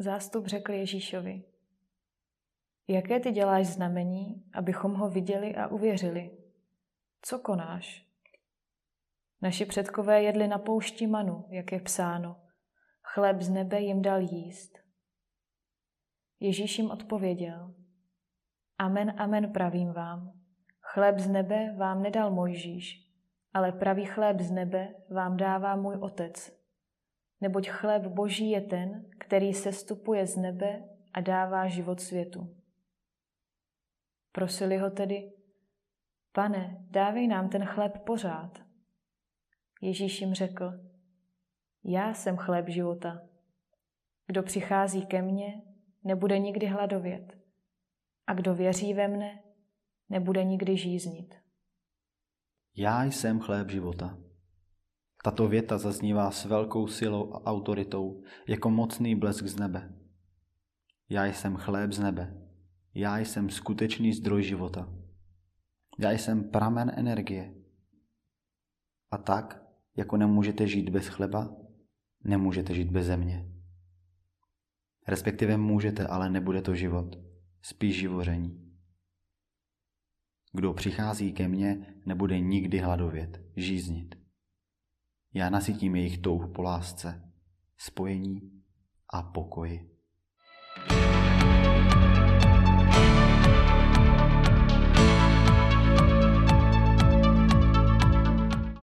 Zástup řekl Ježíšovi, jaké ty děláš znamení, abychom ho viděli a uvěřili? Co konáš? Naši předkové jedli na poušti manu, jak je psáno. Chléb z nebe jim dal jíst. Ježíš jim odpověděl. Amen, amen pravím vám. Chléb z nebe vám nedal Mojžíš, ale pravý chléb z nebe vám dává můj otec. Neboť chléb boží je ten, který se stupuje z nebe a dává život světu. Prosili ho tedy, pane, dávej nám ten chléb pořád. Ježíš jim řekl, já jsem chléb života. Kdo přichází ke mně, nebude nikdy hladovět. A kdo věří ve mne, nebude nikdy žíznit. Já jsem chléb života. Tato věta zaznívá s velkou silou a autoritou jako mocný blesk z nebe. Já jsem chléb z nebe. Já jsem skutečný zdroj života. Já jsem pramen energie. A tak, jako nemůžete žít bez chleba, nemůžete žít bez země. Respektive můžete, ale nebude to život, spíš živoření. Kdo přichází ke mně, nebude nikdy hladovět, žíznit. Já nasytím jejich touhu po lásce, spojení a pokoji.